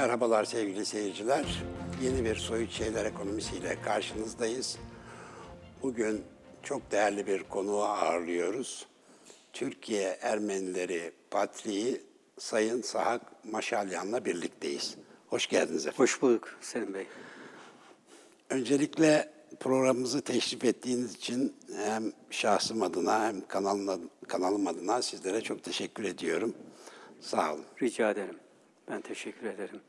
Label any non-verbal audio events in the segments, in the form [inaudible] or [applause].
Merhabalar sevgili seyirciler. Yeni bir Soyut Şeyler Ekonomisiyle karşınızdayız. Bugün çok değerli bir konuğu ağırlıyoruz. Türkiye Ermenileri Patriği Sayın Sahak Maşalyan'la birlikteyiz. Hoş geldiniz efendim. Hoş bulduk Selim Bey. Öncelikle programımızı teşrif ettiğiniz için hem şahsım adına hem kanalım, kanalım adına sizlere çok teşekkür ediyorum. Sağ olun. Rica ederim. Ben teşekkür ederim.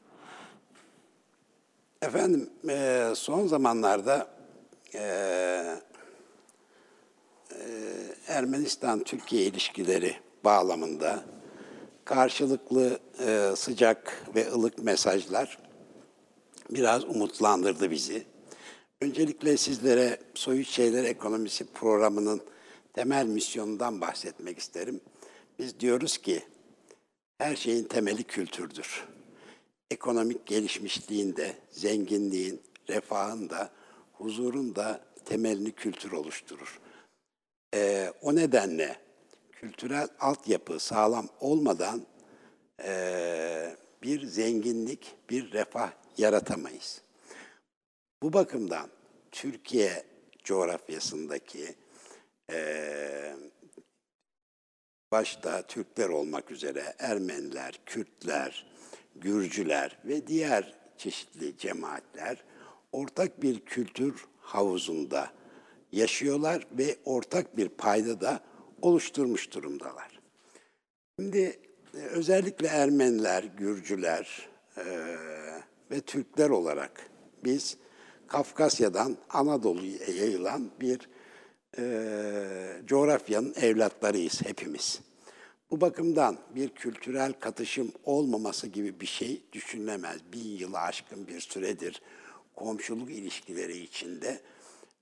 Efendim e, son zamanlarda e, e, Ermenistan-Türkiye ilişkileri bağlamında karşılıklı e, sıcak ve ılık mesajlar biraz umutlandırdı bizi. Öncelikle sizlere Soyut Şeyler Ekonomisi programının temel misyonundan bahsetmek isterim. Biz diyoruz ki her şeyin temeli kültürdür. Ekonomik gelişmişliğin de, zenginliğin, refahın da, huzurun da temelini kültür oluşturur. Ee, o nedenle kültürel altyapı sağlam olmadan e, bir zenginlik, bir refah yaratamayız. Bu bakımdan Türkiye coğrafyasındaki e, başta Türkler olmak üzere Ermeniler, Kürtler, Gürcüler ve diğer çeşitli cemaatler ortak bir kültür havuzunda yaşıyorlar ve ortak bir payda da oluşturmuş durumdalar. Şimdi e, özellikle Ermeniler, Gürcüler e, ve Türkler olarak biz Kafkasya'dan Anadolu'ya yayılan bir e, coğrafyanın evlatlarıyız hepimiz. Bu bakımdan bir kültürel katışım olmaması gibi bir şey düşünülemez. Bin yılı aşkın bir süredir komşuluk ilişkileri içinde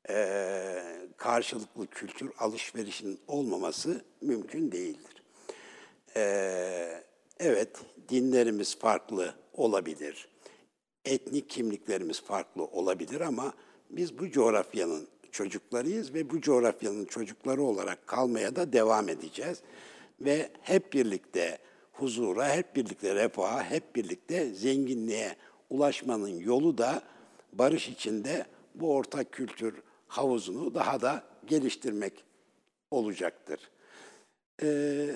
e, karşılıklı kültür alışverişinin olmaması mümkün değildir. E, evet, dinlerimiz farklı olabilir, etnik kimliklerimiz farklı olabilir ama biz bu coğrafyanın çocuklarıyız ve bu coğrafyanın çocukları olarak kalmaya da devam edeceğiz. Ve hep birlikte huzura, hep birlikte refaha, hep birlikte zenginliğe ulaşmanın yolu da barış içinde bu ortak kültür havuzunu daha da geliştirmek olacaktır. Ee,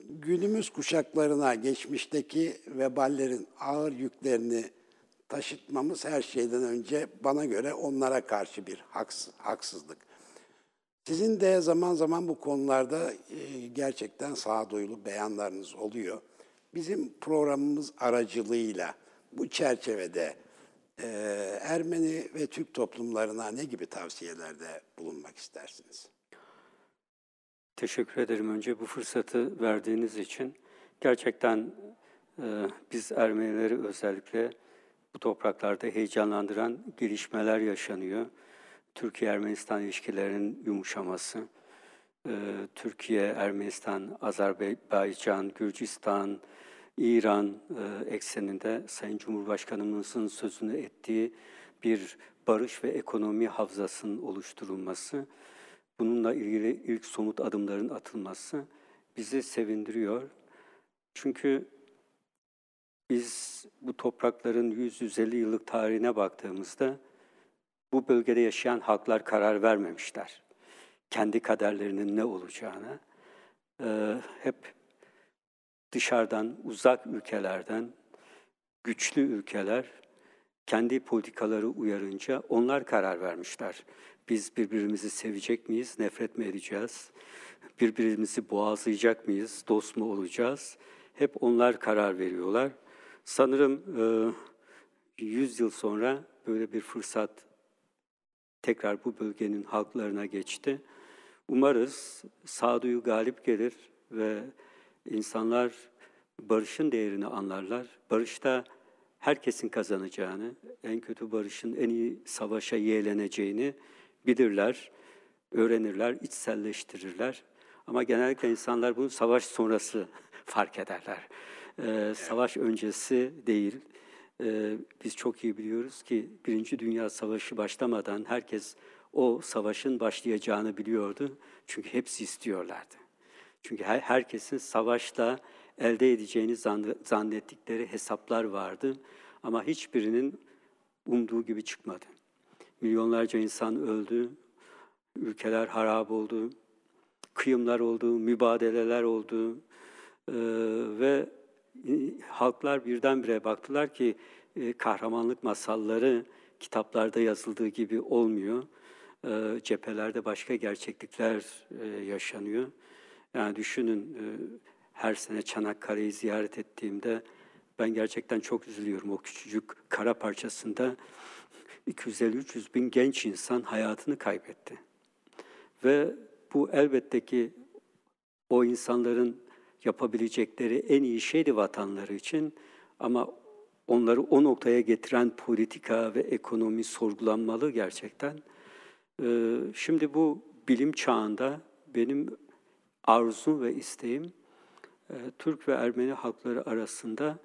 günümüz kuşaklarına geçmişteki veballerin ağır yüklerini taşıtmamız her şeyden önce bana göre onlara karşı bir haksızlık. Sizin de zaman zaman bu konularda e, gerçekten sağduyulu beyanlarınız oluyor. Bizim programımız aracılığıyla bu çerçevede e, Ermeni ve Türk toplumlarına ne gibi tavsiyelerde bulunmak istersiniz? Teşekkür ederim önce bu fırsatı verdiğiniz için. Gerçekten e, biz Ermenileri özellikle bu topraklarda heyecanlandıran gelişmeler yaşanıyor. Türkiye-Ermenistan ilişkilerinin yumuşaması, e, Türkiye, Ermenistan, Azerbaycan, Gürcistan, İran e, ekseninde Sayın Cumhurbaşkanımızın sözünü ettiği bir barış ve ekonomi havzasının oluşturulması, bununla ilgili ilk somut adımların atılması bizi sevindiriyor. Çünkü biz bu toprakların 100-150 yıllık tarihine baktığımızda bu bölgede yaşayan halklar karar vermemişler. Kendi kaderlerinin ne olacağını. Ee, hep dışarıdan, uzak ülkelerden, güçlü ülkeler kendi politikaları uyarınca onlar karar vermişler. Biz birbirimizi sevecek miyiz, nefret mi edeceğiz? Birbirimizi boğazlayacak mıyız, dost mu olacağız? Hep onlar karar veriyorlar. Sanırım e, 100 yıl sonra böyle bir fırsat tekrar bu bölgenin halklarına geçti. Umarız sağduyu galip gelir ve insanlar barışın değerini anlarlar. Barışta herkesin kazanacağını, en kötü barışın en iyi savaşa yeğleneceğini bilirler, öğrenirler, içselleştirirler. Ama genellikle insanlar bunu savaş sonrası [laughs] fark ederler. Ee, savaş öncesi değil. Ee, biz çok iyi biliyoruz ki Birinci Dünya Savaşı başlamadan herkes o savaşın başlayacağını biliyordu. Çünkü hepsi istiyorlardı. Çünkü her, herkesin savaşla elde edeceğini zannettikleri hesaplar vardı. Ama hiçbirinin umduğu gibi çıkmadı. Milyonlarca insan öldü, ülkeler harap oldu, kıyımlar oldu, mübadeleler oldu ee, ve halklar birdenbire baktılar ki e, kahramanlık masalları kitaplarda yazıldığı gibi olmuyor. E, cephelerde başka gerçeklikler e, yaşanıyor. Yani düşünün e, her sene Çanakkale'yi ziyaret ettiğimde ben gerçekten çok üzülüyorum. O küçücük kara parçasında 250-300 bin genç insan hayatını kaybetti. Ve bu elbette ki o insanların yapabilecekleri en iyi şeydi vatanları için ama onları o noktaya getiren politika ve ekonomi sorgulanmalı gerçekten. Ee, şimdi bu bilim çağında benim arzum ve isteğim e, Türk ve Ermeni halkları arasında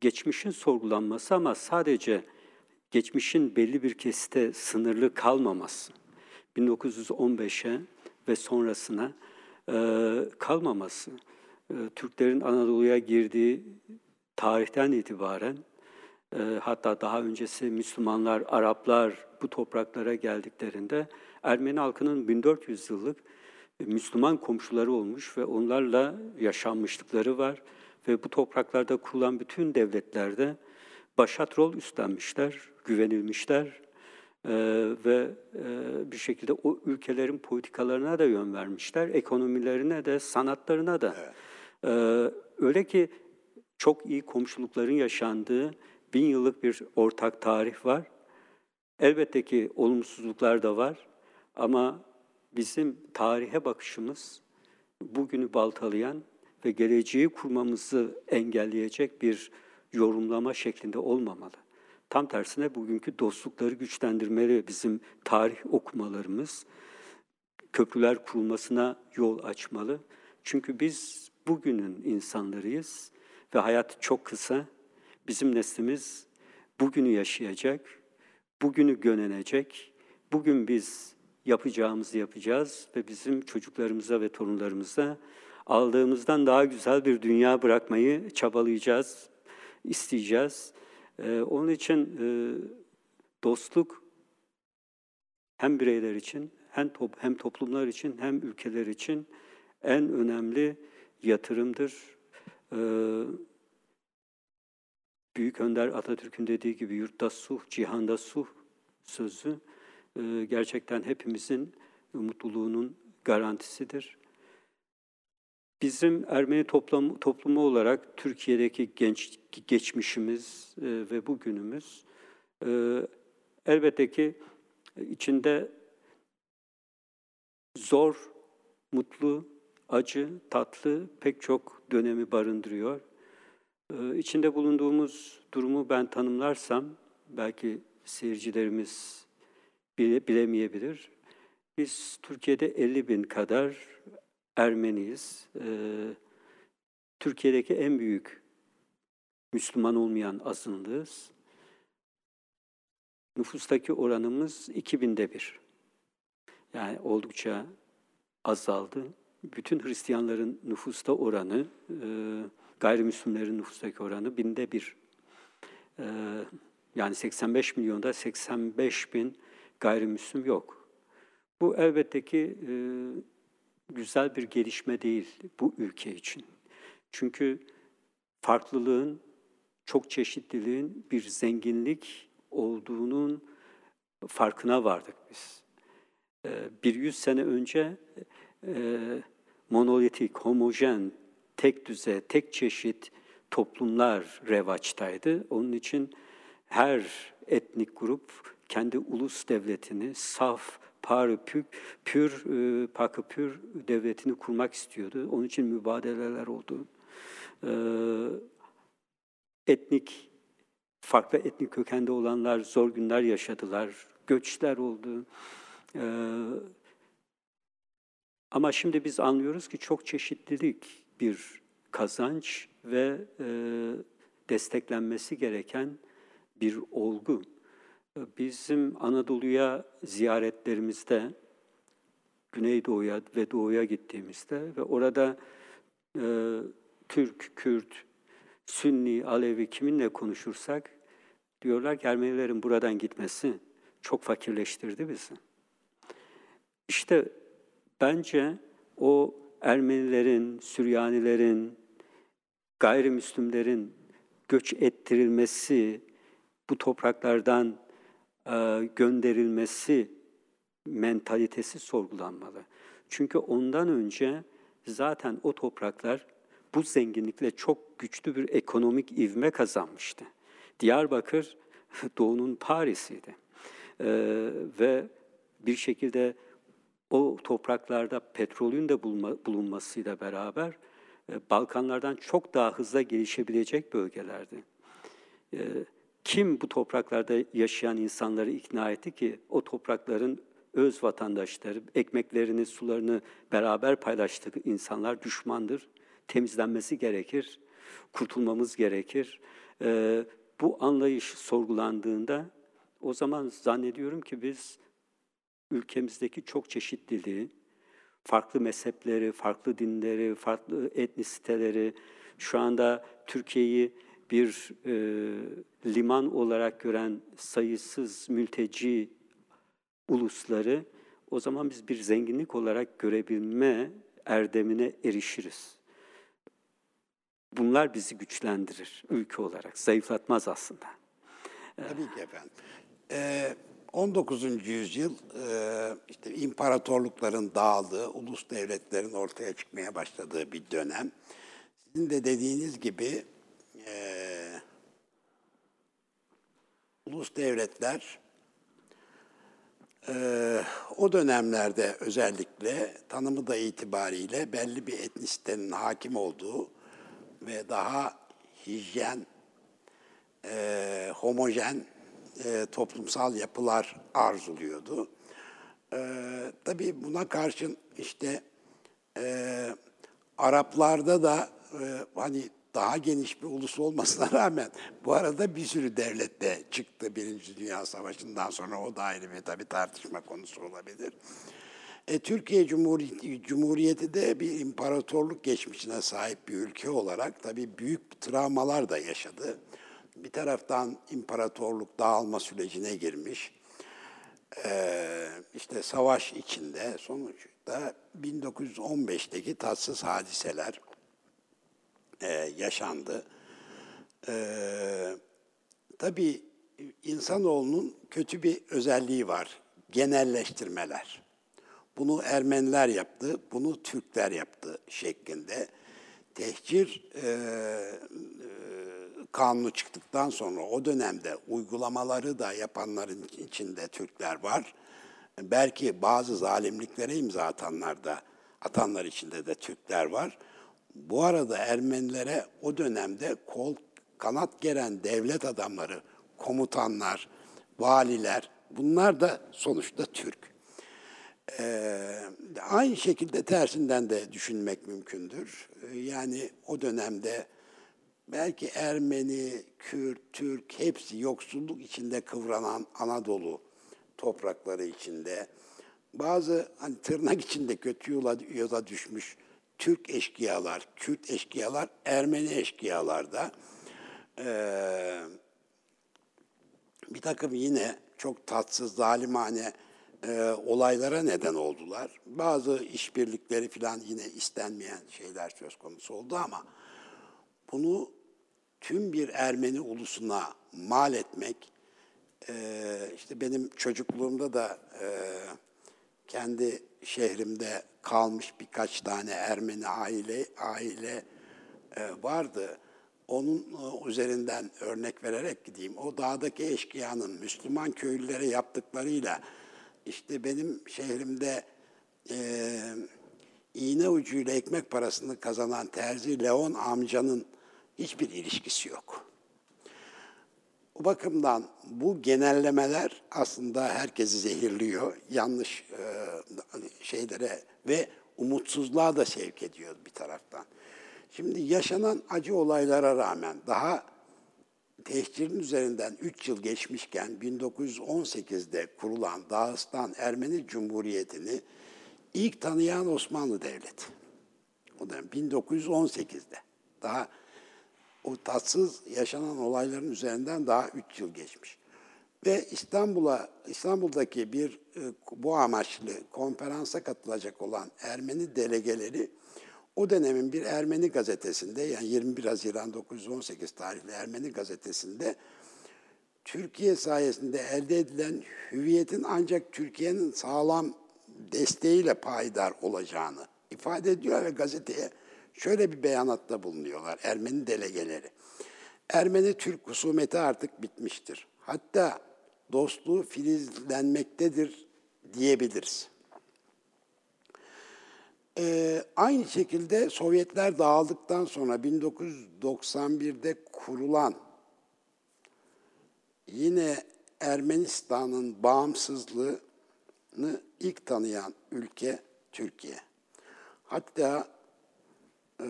geçmişin sorgulanması ama sadece geçmişin belli bir kesite sınırlı kalmaması. 1915'e ve sonrasına e, kalmaması. E, Türklerin Anadolu'ya girdiği tarihten itibaren e, hatta daha öncesi Müslümanlar, Araplar bu topraklara geldiklerinde Ermeni halkının 1400 yıllık Müslüman komşuları olmuş ve onlarla yaşanmışlıkları var ve bu topraklarda kurulan bütün devletlerde başat rol üstlenmişler, güvenilmişler e, ve e, bir şekilde o ülkelerin politikalarına da yön vermişler, ekonomilerine de, sanatlarına da. Evet. E, öyle ki çok iyi komşulukların yaşandığı bin yıllık bir ortak tarih var. Elbette ki olumsuzluklar da var ama bizim tarihe bakışımız bugünü baltalayan ve geleceği kurmamızı engelleyecek bir yorumlama şeklinde olmamalı. Tam tersine bugünkü dostlukları güçlendirmeli bizim tarih okumalarımız, köprüler kurulmasına yol açmalı. Çünkü biz bugünün insanlarıyız ve hayat çok kısa. Bizim neslimiz bugünü yaşayacak, bugünü gönenecek. Bugün biz yapacağımızı yapacağız ve bizim çocuklarımıza ve torunlarımıza aldığımızdan daha güzel bir dünya bırakmayı çabalayacağız, isteyeceğiz. Ee, onun için e, dostluk hem bireyler için hem, top, hem toplumlar için hem ülkeler için en önemli yatırımdır. Ee, Büyük Önder Atatürk'ün dediği gibi yurtta suh, cihanda suh sözü e, gerçekten hepimizin mutluluğunun garantisidir. Bizim Ermeni toplum, toplumu olarak Türkiye'deki genç geçmişimiz e, ve bugünümüz e, elbette ki içinde zor, mutlu, acı, tatlı pek çok dönemi barındırıyor. E, içinde bulunduğumuz durumu ben tanımlarsam belki seyircilerimiz bile, bilemeyebilir. Biz Türkiye'de 50 bin kadar Ermeniyiz. Ee, Türkiye'deki en büyük Müslüman olmayan azınlığız. Nüfustaki oranımız 2000'de bir. Yani oldukça azaldı. Bütün Hristiyanların nüfusta oranı, e, gayrimüslimlerin nüfustaki oranı binde bir. E, yani 85 milyonda 85 bin gayrimüslim yok. Bu elbette ki e, güzel bir gelişme değil bu ülke için. Çünkü farklılığın, çok çeşitliliğin bir zenginlik olduğunun farkına vardık biz. E, bir yüz sene önce e, monolitik, homojen, tek düze, tek çeşit toplumlar revaçtaydı. Onun için her etnik grup kendi ulus devletini, saf, par, pür, pür, e, pakı pür devletini kurmak istiyordu. Onun için mübadeleler oldu. E, etnik, farklı etnik kökende olanlar zor günler yaşadılar. Göçler oldu. E, ama şimdi biz anlıyoruz ki çok çeşitlilik bir kazanç ve desteklenmesi gereken bir olgu. Bizim Anadolu'ya ziyaretlerimizde, Güneydoğu'ya ve Doğu'ya gittiğimizde ve orada e, Türk, Kürt, Sünni, Alevi kiminle konuşursak Diyorlar ki Ermenilerin buradan gitmesi çok fakirleştirdi bizi. İşte bence o Ermenilerin, Süryanilerin, gayrimüslimlerin göç ettirilmesi, bu topraklardan e, gönderilmesi mentalitesi sorgulanmalı. Çünkü ondan önce zaten o topraklar bu zenginlikle çok güçlü bir ekonomik ivme kazanmıştı. Diyarbakır [laughs] Doğu'nun Paris'iydi. Ee, ve bir şekilde o topraklarda petrolün de bulunma, bulunmasıyla beraber e, Balkanlardan çok daha hızlı gelişebilecek bölgelerdi. E, kim bu topraklarda yaşayan insanları ikna etti ki o toprakların öz vatandaşları, ekmeklerini, sularını beraber paylaştığı insanlar düşmandır, temizlenmesi gerekir, kurtulmamız gerekir. E, bu anlayış sorgulandığında o zaman zannediyorum ki biz ülkemizdeki çok çeşitliliği, farklı mezhepleri, farklı dinleri, farklı etnisiteleri, şu anda Türkiye'yi bir e, liman olarak gören sayısız mülteci ulusları o zaman biz bir zenginlik olarak görebilme erdemine erişiriz. Bunlar bizi güçlendirir ülke olarak, zayıflatmaz aslında. Tabii ki efendim. Ee, 19. yüzyıl işte imparatorlukların dağıldığı, ulus devletlerin ortaya çıkmaya başladığı bir dönem. Sizin de dediğiniz gibi ulus devletler o dönemlerde özellikle tanımı da itibariyle belli bir etnisitenin hakim olduğu ve daha hijyen, homojen e, toplumsal yapılar arzuluyordu. E, tabii buna karşın işte e, Araplarda da e, hani daha geniş bir ulus olmasına [laughs] rağmen bu arada bir sürü devlet de çıktı Birinci Dünya Savaşı'ndan sonra o da ayrı bir tabii tartışma konusu olabilir. E, Türkiye Cumhuriyeti, Cumhuriyeti de bir imparatorluk geçmişine sahip bir ülke olarak tabii büyük travmalar da yaşadı. Bir taraftan imparatorluk dağılma sürecine girmiş. Ee, işte savaş içinde sonuçta 1915'teki tatsız hadiseler e, yaşandı. Ee, tabii insanoğlunun kötü bir özelliği var. Genelleştirmeler. Bunu Ermeniler yaptı, bunu Türkler yaptı şeklinde. Tehcir e, kanunu çıktıktan sonra o dönemde uygulamaları da yapanların içinde Türkler var. Belki bazı zalimliklere imza atanlar da atanlar içinde de Türkler var. Bu arada Ermenilere o dönemde kol kanat geren devlet adamları, komutanlar, valiler bunlar da sonuçta Türk. Ee, aynı şekilde tersinden de düşünmek mümkündür. Ee, yani o dönemde belki Ermeni, Kürt, Türk hepsi yoksulluk içinde kıvranan Anadolu toprakları içinde bazı hani tırnak içinde kötü yola, yola düşmüş Türk eşkıyalar, Kürt eşkıyalar, Ermeni eşkıyalar da ee, bir takım yine çok tatsız, zalimane e, olaylara neden oldular. Bazı işbirlikleri falan yine istenmeyen şeyler söz konusu oldu ama bunu tüm bir Ermeni ulusuna mal etmek, e, işte benim çocukluğumda da e, kendi şehrimde kalmış birkaç tane Ermeni aile aile e, vardı. Onun üzerinden örnek vererek gideyim. O dağdaki eşkıyanın Müslüman köylülere yaptıklarıyla işte benim şehrimde e, iğne ucuyla ekmek parasını kazanan terzi Leon amcanın hiçbir ilişkisi yok. O bakımdan bu genellemeler aslında herkesi zehirliyor, yanlış e, şeylere ve umutsuzluğa da sevk ediyor bir taraftan. Şimdi yaşanan acı olaylara rağmen daha tehcirin üzerinden 3 yıl geçmişken 1918'de kurulan Dağıstan Ermeni Cumhuriyeti'ni ilk tanıyan Osmanlı Devleti. O da 1918'de. Daha o tatsız yaşanan olayların üzerinden daha üç yıl geçmiş. Ve İstanbul'a İstanbul'daki bir e, bu amaçlı konferansa katılacak olan Ermeni delegeleri o dönemin bir Ermeni gazetesinde yani 21 Haziran 1918 tarihli Ermeni gazetesinde Türkiye sayesinde elde edilen hüviyetin ancak Türkiye'nin sağlam desteğiyle payidar olacağını ifade ediyor ve gazeteye şöyle bir beyanatta bulunuyorlar Ermeni delegeleri. Ermeni-Türk husumeti artık bitmiştir. Hatta dostluğu filizlenmektedir diyebiliriz. Ee, aynı şekilde Sovyetler dağıldıktan sonra 1991'de kurulan yine Ermenistan'ın bağımsızlığını ilk tanıyan ülke Türkiye. Hatta e,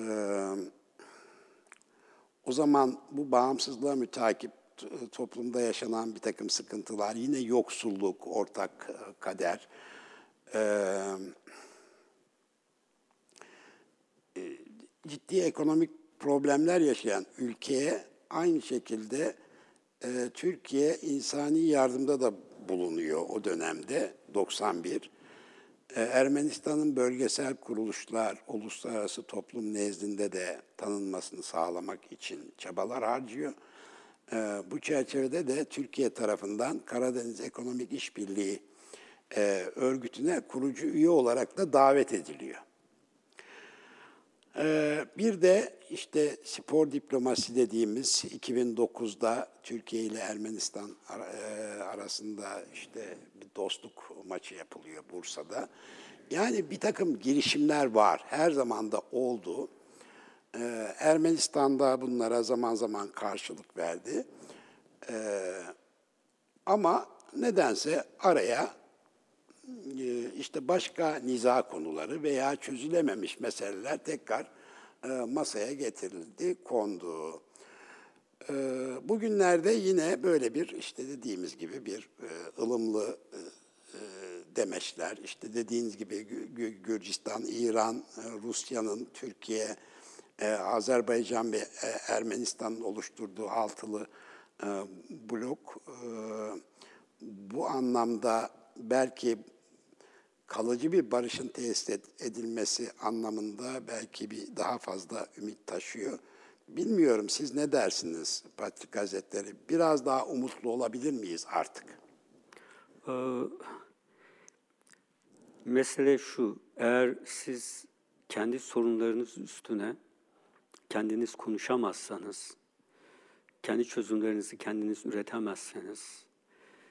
o zaman bu bağımsızlığa mütakip toplumda yaşanan bir takım sıkıntılar, yine yoksulluk, ortak kader, e, ciddi ekonomik problemler yaşayan ülkeye aynı şekilde e, Türkiye insani yardımda da bulunuyor o dönemde 91. E, Ermenistan'ın bölgesel kuruluşlar, uluslararası toplum nezdinde de tanınmasını sağlamak için çabalar harcıyor. E, bu çerçevede de Türkiye tarafından Karadeniz Ekonomik İşbirliği e, örgütüne kurucu üye olarak da davet ediliyor. Ee, bir de işte spor diplomasi dediğimiz 2009'da Türkiye ile Ermenistan e, arasında işte bir dostluk maçı yapılıyor Bursa'da. Yani bir takım girişimler var. Her zaman da oldu. Ee, Ermenistan'da bunlara zaman zaman karşılık verdi. Ee, ama nedense araya işte başka niza konuları veya çözülememiş meseleler tekrar e, masaya getirildi, kondu. E, bugünlerde yine böyle bir işte dediğimiz gibi bir ılımlı demeçler, işte dediğiniz gibi Gürcistan, İran, Rusya'nın, Türkiye, Azerbaycan ve Ermenistan'ın oluşturduğu altılı blok bu anlamda belki kalıcı bir barışın tesis edilmesi anlamında belki bir daha fazla ümit taşıyor. Bilmiyorum siz ne dersiniz Patrik Hazretleri? Biraz daha umutlu olabilir miyiz artık? Ee, mesele şu, eğer siz kendi sorunlarınız üstüne kendiniz konuşamazsanız, kendi çözümlerinizi kendiniz üretemezseniz,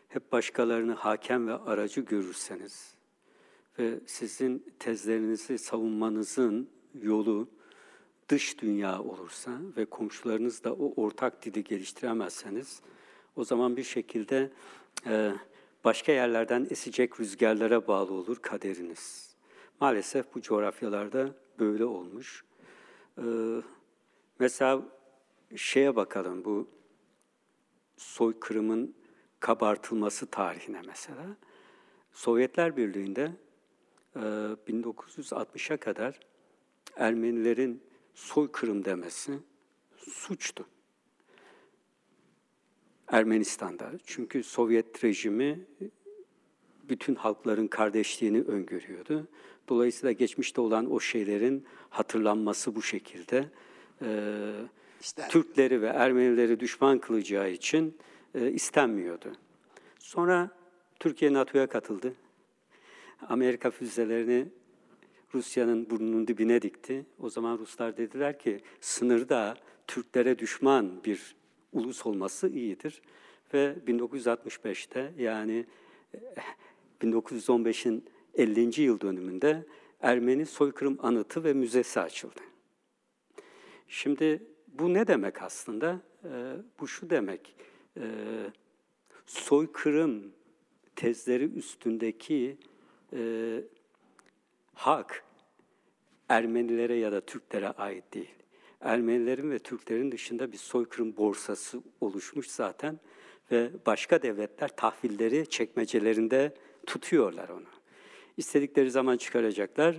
hep başkalarını hakem ve aracı görürseniz, ve sizin tezlerinizi savunmanızın yolu dış dünya olursa ve komşularınız da o ortak dili geliştiremezseniz o zaman bir şekilde e, başka yerlerden esecek rüzgarlara bağlı olur kaderiniz. Maalesef bu coğrafyalarda böyle olmuş. E, mesela şeye bakalım bu soykırımın kabartılması tarihine mesela. Sovyetler Birliği'nde 1960'a ee, kadar Ermenilerin soykırım demesi suçtu. Ermenistan'da. Çünkü Sovyet rejimi bütün halkların kardeşliğini öngörüyordu. Dolayısıyla geçmişte olan o şeylerin hatırlanması bu şekilde e, İster. Türkleri ve Ermenileri düşman kılacağı için e, istenmiyordu. Sonra Türkiye NATO'ya katıldı. Amerika füzelerini Rusya'nın burnunun dibine dikti. O zaman Ruslar dediler ki sınırda Türklere düşman bir ulus olması iyidir. Ve 1965'te yani 1915'in eh, 50. yıl dönümünde Ermeni soykırım anıtı ve müzesi açıldı. Şimdi bu ne demek aslında? Ee, bu şu demek, e, soykırım tezleri üstündeki e, hak Ermenilere ya da Türklere ait değil. Ermenilerin ve Türklerin dışında bir soykırım borsası oluşmuş zaten ve başka devletler tahvilleri çekmecelerinde tutuyorlar onu. İstedikleri zaman çıkaracaklar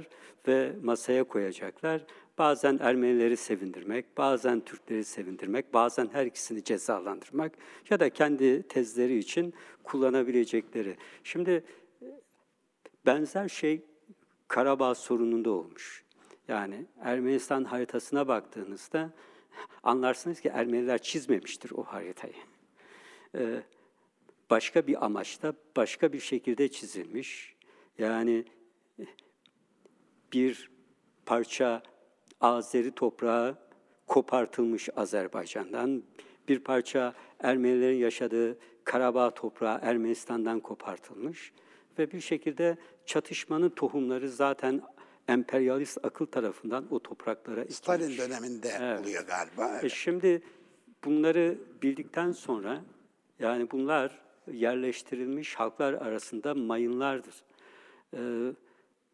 ve masaya koyacaklar. bazen Ermenileri sevindirmek, bazen Türkleri sevindirmek, bazen her ikisini cezalandırmak ya da kendi tezleri için kullanabilecekleri. Şimdi benzer şey Karabağ sorununda olmuş. Yani Ermenistan haritasına baktığınızda anlarsınız ki Ermeniler çizmemiştir o haritayı. Ee, başka bir amaçla, başka bir şekilde çizilmiş. Yani bir parça Azeri toprağı kopartılmış Azerbaycan'dan, bir parça Ermenilerin yaşadığı Karabağ toprağı Ermenistan'dan kopartılmış ve bir şekilde çatışmanın tohumları zaten emperyalist akıl tarafından o topraklara Stalin ekilmiş. döneminde Evet. oluyor galiba. E Evet. şimdi bunları bildikten sonra yani bunlar yerleştirilmiş halklar arasında mayınlardır. Ee,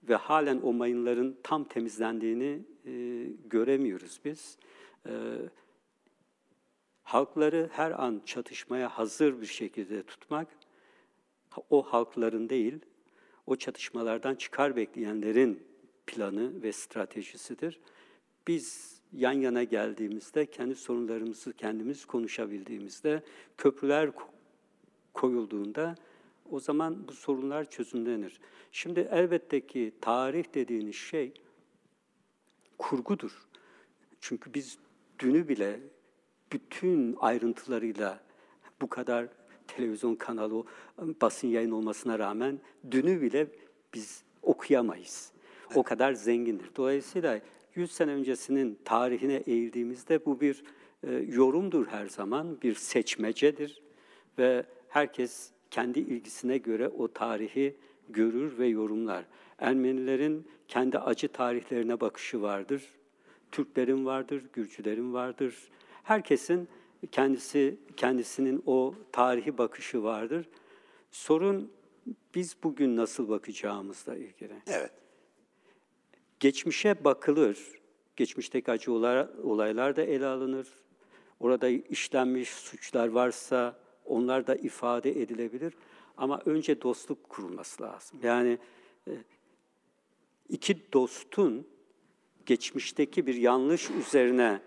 ve halen o mayınların tam temizlendiğini e, göremiyoruz biz. Ee, halkları her an çatışmaya hazır bir şekilde tutmak o halkların değil, o çatışmalardan çıkar bekleyenlerin planı ve stratejisidir. Biz yan yana geldiğimizde, kendi sorunlarımızı kendimiz konuşabildiğimizde, köprüler ko- koyulduğunda o zaman bu sorunlar çözümlenir. Şimdi elbette ki tarih dediğiniz şey kurgudur. Çünkü biz dünü bile bütün ayrıntılarıyla bu kadar televizyon kanalı, basın yayın olmasına rağmen dünü bile biz okuyamayız. O kadar zengindir. Dolayısıyla 100 sene öncesinin tarihine eğildiğimizde bu bir e, yorumdur her zaman, bir seçmecedir ve herkes kendi ilgisine göre o tarihi görür ve yorumlar. Ermenilerin kendi acı tarihlerine bakışı vardır. Türklerin vardır, Gürcülerin vardır. Herkesin kendisi kendisinin o tarihi bakışı vardır. Sorun biz bugün nasıl bakacağımızla ilgili. Evet. Geçmişe bakılır. Geçmişteki acı olay- olaylar da ele alınır. Orada işlenmiş suçlar varsa onlar da ifade edilebilir. Ama önce dostluk kurulması lazım. Yani e, iki dostun geçmişteki bir yanlış üzerine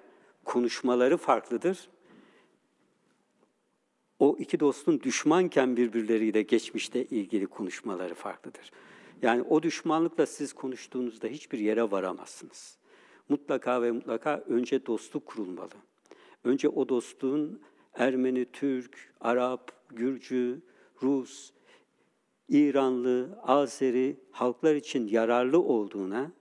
konuşmaları farklıdır. O iki dostun düşmanken birbirleriyle geçmişte ilgili konuşmaları farklıdır. Yani o düşmanlıkla siz konuştuğunuzda hiçbir yere varamazsınız. Mutlaka ve mutlaka önce dostluk kurulmalı. Önce o dostluğun Ermeni, Türk, Arap, Gürcü, Rus, İranlı, Azeri halklar için yararlı olduğuna,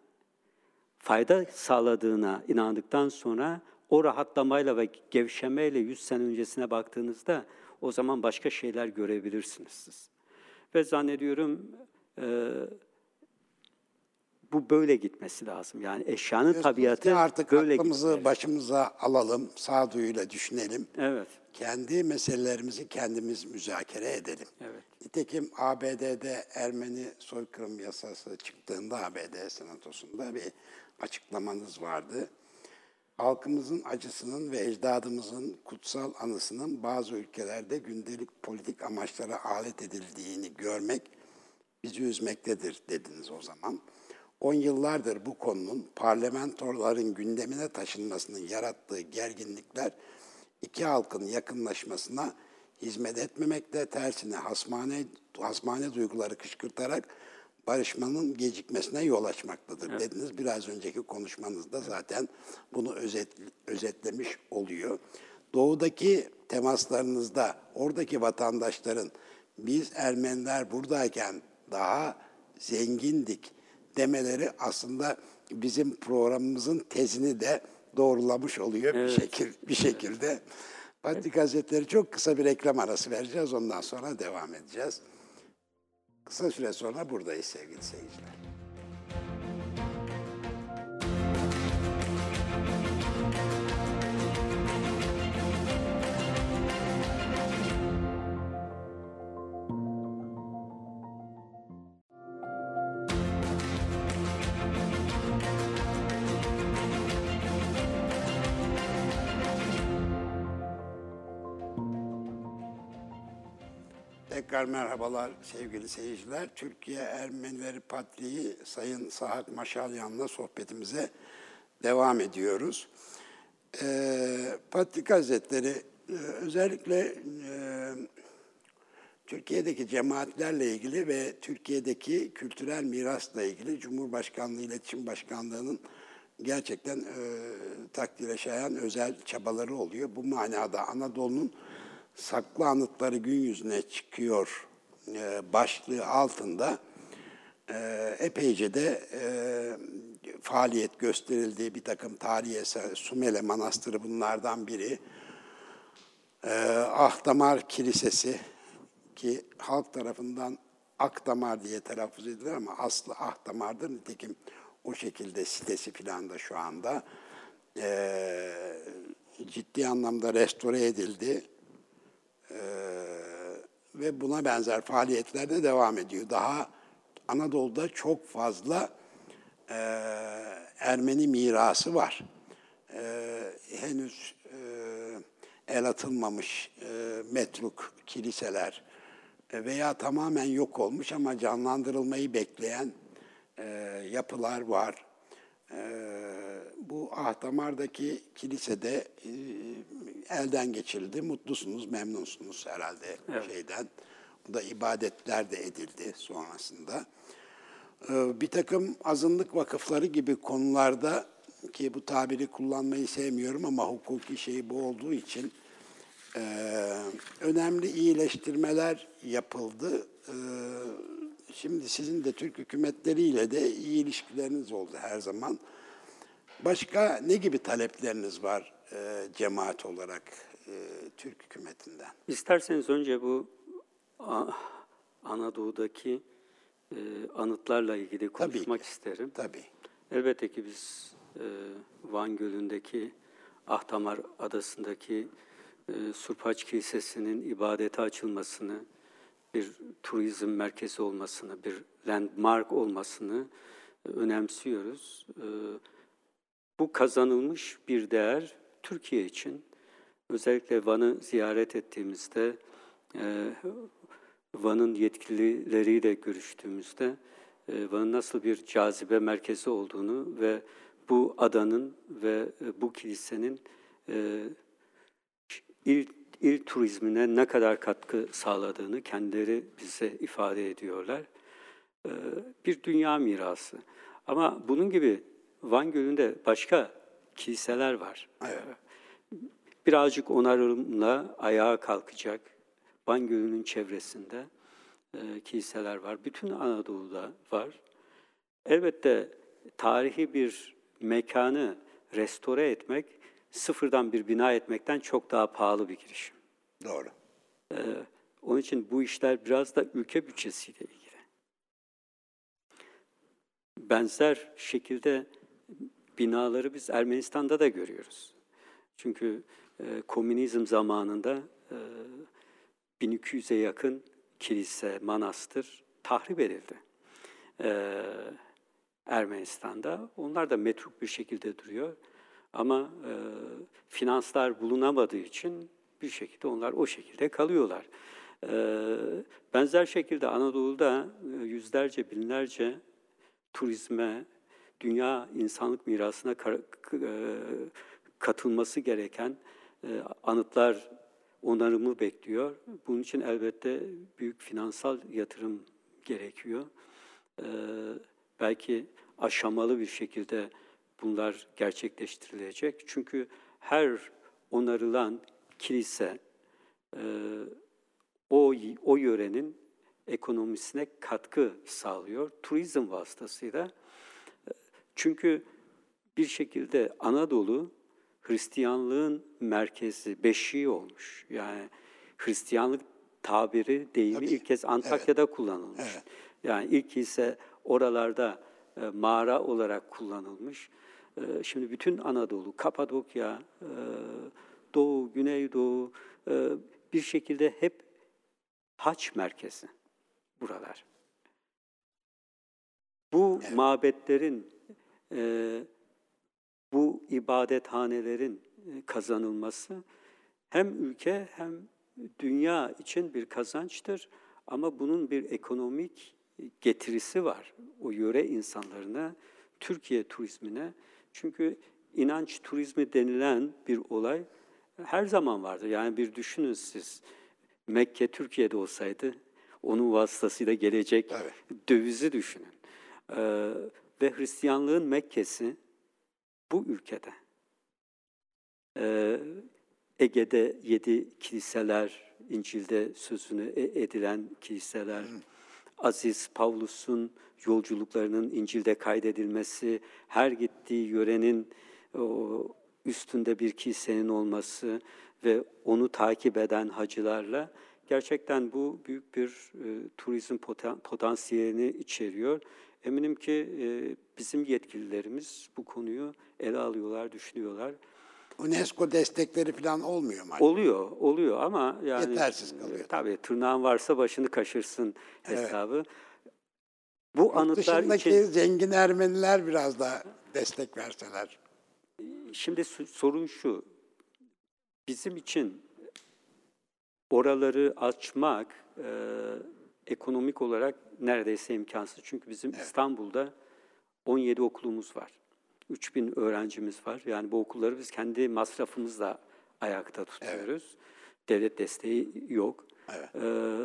fayda sağladığına inandıktan sonra o rahatlamayla ve gevşemeyle 100 sene öncesine baktığınızda o zaman başka şeyler görebilirsiniz siz. Ve zannediyorum e, bu böyle gitmesi lazım. Yani eşyanın tabiatı artık böyle aklımızı gitmeli. başımıza alalım, sağduyuyla düşünelim. Evet, Kendi meselelerimizi kendimiz müzakere edelim. evet. Nitekim ABD'de Ermeni soykırım yasası çıktığında ABD senatosunda bir açıklamanız vardı. Halkımızın acısının ve ecdadımızın kutsal anısının bazı ülkelerde gündelik politik amaçlara alet edildiğini görmek bizi üzmektedir dediniz o zaman. On yıllardır bu konunun parlamentoların gündemine taşınmasının yarattığı gerginlikler iki halkın yakınlaşmasına hizmet etmemekte, tersine hasmane, hasmane duyguları kışkırtarak barışmanın gecikmesine yol açmaktadır dediniz. Biraz önceki konuşmanızda zaten bunu özet, özetlemiş oluyor. Doğudaki temaslarınızda oradaki vatandaşların biz Ermeniler buradayken daha zengindik demeleri aslında bizim programımızın tezini de doğrulamış oluyor bir şekil bir şekilde. Patrik Hazretleri çok kısa bir reklam arası vereceğiz. Ondan sonra devam edeceğiz. Kısa süre sonra buradayız sevgili seyirciler. Tekrar merhabalar sevgili seyirciler. Türkiye Ermenileri Patriği Sayın Sahat Maşalyan'la sohbetimize devam ediyoruz. Ee, Patrik Hazretleri e, özellikle e, Türkiye'deki cemaatlerle ilgili ve Türkiye'deki kültürel mirasla ilgili Cumhurbaşkanlığı İletişim Başkanlığı'nın gerçekten e, takdire şayan özel çabaları oluyor. Bu manada Anadolu'nun saklı anıtları gün yüzüne çıkıyor e, başlığı altında e, epeyce de e, faaliyet gösterildiği bir takım tarihi eser, Sumele Manastırı bunlardan biri. Ahdamar Kilisesi ki halk tarafından Akdamar diye telaffuz edilir ama aslı Ahdamar'dır. Nitekim o şekilde sitesi filan da şu anda ciddi anlamda restore edildi. E, ve buna benzer faaliyetler de devam ediyor. Daha Anadolu'da çok fazla e, Ermeni mirası var. E, henüz e, el atılmamış e, metruk kiliseler e, veya tamamen yok olmuş ama canlandırılmayı bekleyen e, yapılar var. E, bu Ahdamar'daki kilisede e, elden geçirildi. Mutlusunuz, memnunsunuz herhalde Evet. şeyden. Bu da ibadetler de edildi sonrasında. Ee, Bir takım azınlık vakıfları gibi konularda ki bu tabiri kullanmayı sevmiyorum ama hukuki şey bu olduğu için e, önemli iyileştirmeler yapıldı. Ee, Şimdi sizin de Türk hükümetleriyle de iyi ilişkileriniz oldu her zaman. Başka ne gibi talepleriniz var e, cemaat olarak e, Türk hükümetinden? İsterseniz önce bu Anadolu'daki e, anıtlarla ilgili Tabii konuşmak ki. isterim. Tabii. Elbette ki biz e, Van Gölü'ndeki Ahtamar Adası'ndaki e, Surpaç Kilisesi'nin ibadete açılmasını, bir turizm merkezi olmasını, bir landmark olmasını e, önemsiyoruz. E, bu kazanılmış bir değer Türkiye için. Özellikle Van'ı ziyaret ettiğimizde, e, Van'ın yetkilileriyle görüştüğümüzde e, Van'ın nasıl bir cazibe merkezi olduğunu ve bu adanın ve e, bu kilisenin il, il turizmine ne kadar katkı sağladığını kendileri bize ifade ediyorlar. Bir dünya mirası. Ama bunun gibi Van Gölü'nde başka kiliseler var. Evet. Birazcık onarımla ayağa kalkacak Van Gölü'nün çevresinde e, kiliseler var. Bütün Anadolu'da var. Elbette tarihi bir mekanı restore etmek, sıfırdan bir bina etmekten çok daha pahalı bir girişim. Doğru. Ee, onun için bu işler biraz da ülke bütçesiyle ilgili. Benzer şekilde binaları biz Ermenistan'da da görüyoruz. Çünkü e, komünizm zamanında e, 1200'e yakın kilise, manastır tahrip edildi. E, Ermenistan'da. Onlar da metruk bir şekilde duruyor. Ama e, finanslar bulunamadığı için bir şekilde onlar o şekilde kalıyorlar. E, benzer şekilde Anadolu'da e, yüzlerce, binlerce turizme, dünya insanlık mirasına e, katılması gereken e, anıtlar onarımı bekliyor. Bunun için elbette büyük finansal yatırım gerekiyor. E, belki aşamalı bir şekilde bunlar gerçekleştirilecek. Çünkü her onarılan kilise o o yörenin ekonomisine katkı sağlıyor turizm vasıtasıyla. Çünkü bir şekilde Anadolu Hristiyanlığın merkezi, beşiği olmuş. Yani Hristiyanlık tabiri, deyimi Tabii, ilk kez Antakya'da kullanılmış. Evet. Yani ilk ise oralarda e, mağara olarak kullanılmış. E, şimdi bütün Anadolu, Kapadokya, e, Doğu, Güneydoğu e, bir şekilde hep haç merkezi buralar. Bu mabetlerin, e, bu ibadethanelerin e, kazanılması hem ülke hem dünya için bir kazançtır ama bunun bir ekonomik getirisi var. O yöre insanlarına, Türkiye turizmine Çünkü inanç turizmi denilen bir olay her zaman vardı. Yani bir düşünün siz Mekke Türkiye'de olsaydı onun vasıtasıyla gelecek Tabii. dövizi düşünün. Ee, ve Hristiyanlığın Mekke'si bu ülkede. Ee, Ege'de yedi kiliseler, İncil'de sözünü e- edilen kiliseler, Aziz Pavlus'un yolculuklarının İncil'de kaydedilmesi, her gittiği yörenin o üstünde bir kilisenin olması ve onu takip eden hacılarla gerçekten bu büyük bir e, turizm potansiyelini içeriyor. Eminim ki e, bizim yetkililerimiz bu konuyu ele alıyorlar, düşünüyorlar. UNESCO destekleri falan olmuyor mu? Oluyor, oluyor ama yani Yetersiz kalıyor. e, Tabii tırnağın varsa başını kaşırsın hesabı. Bu Yurt anıtlar dışındaki için zengin Ermeniler biraz da destek verseler. şimdi sorun şu. Bizim için oraları açmak e, ekonomik olarak neredeyse imkansız. Çünkü bizim İstanbul'da 17 okulumuz var. 3000 öğrencimiz var. Yani bu okulları biz kendi masrafımızla ayakta tutuyoruz. Devlet desteği yok. Evet. Ee,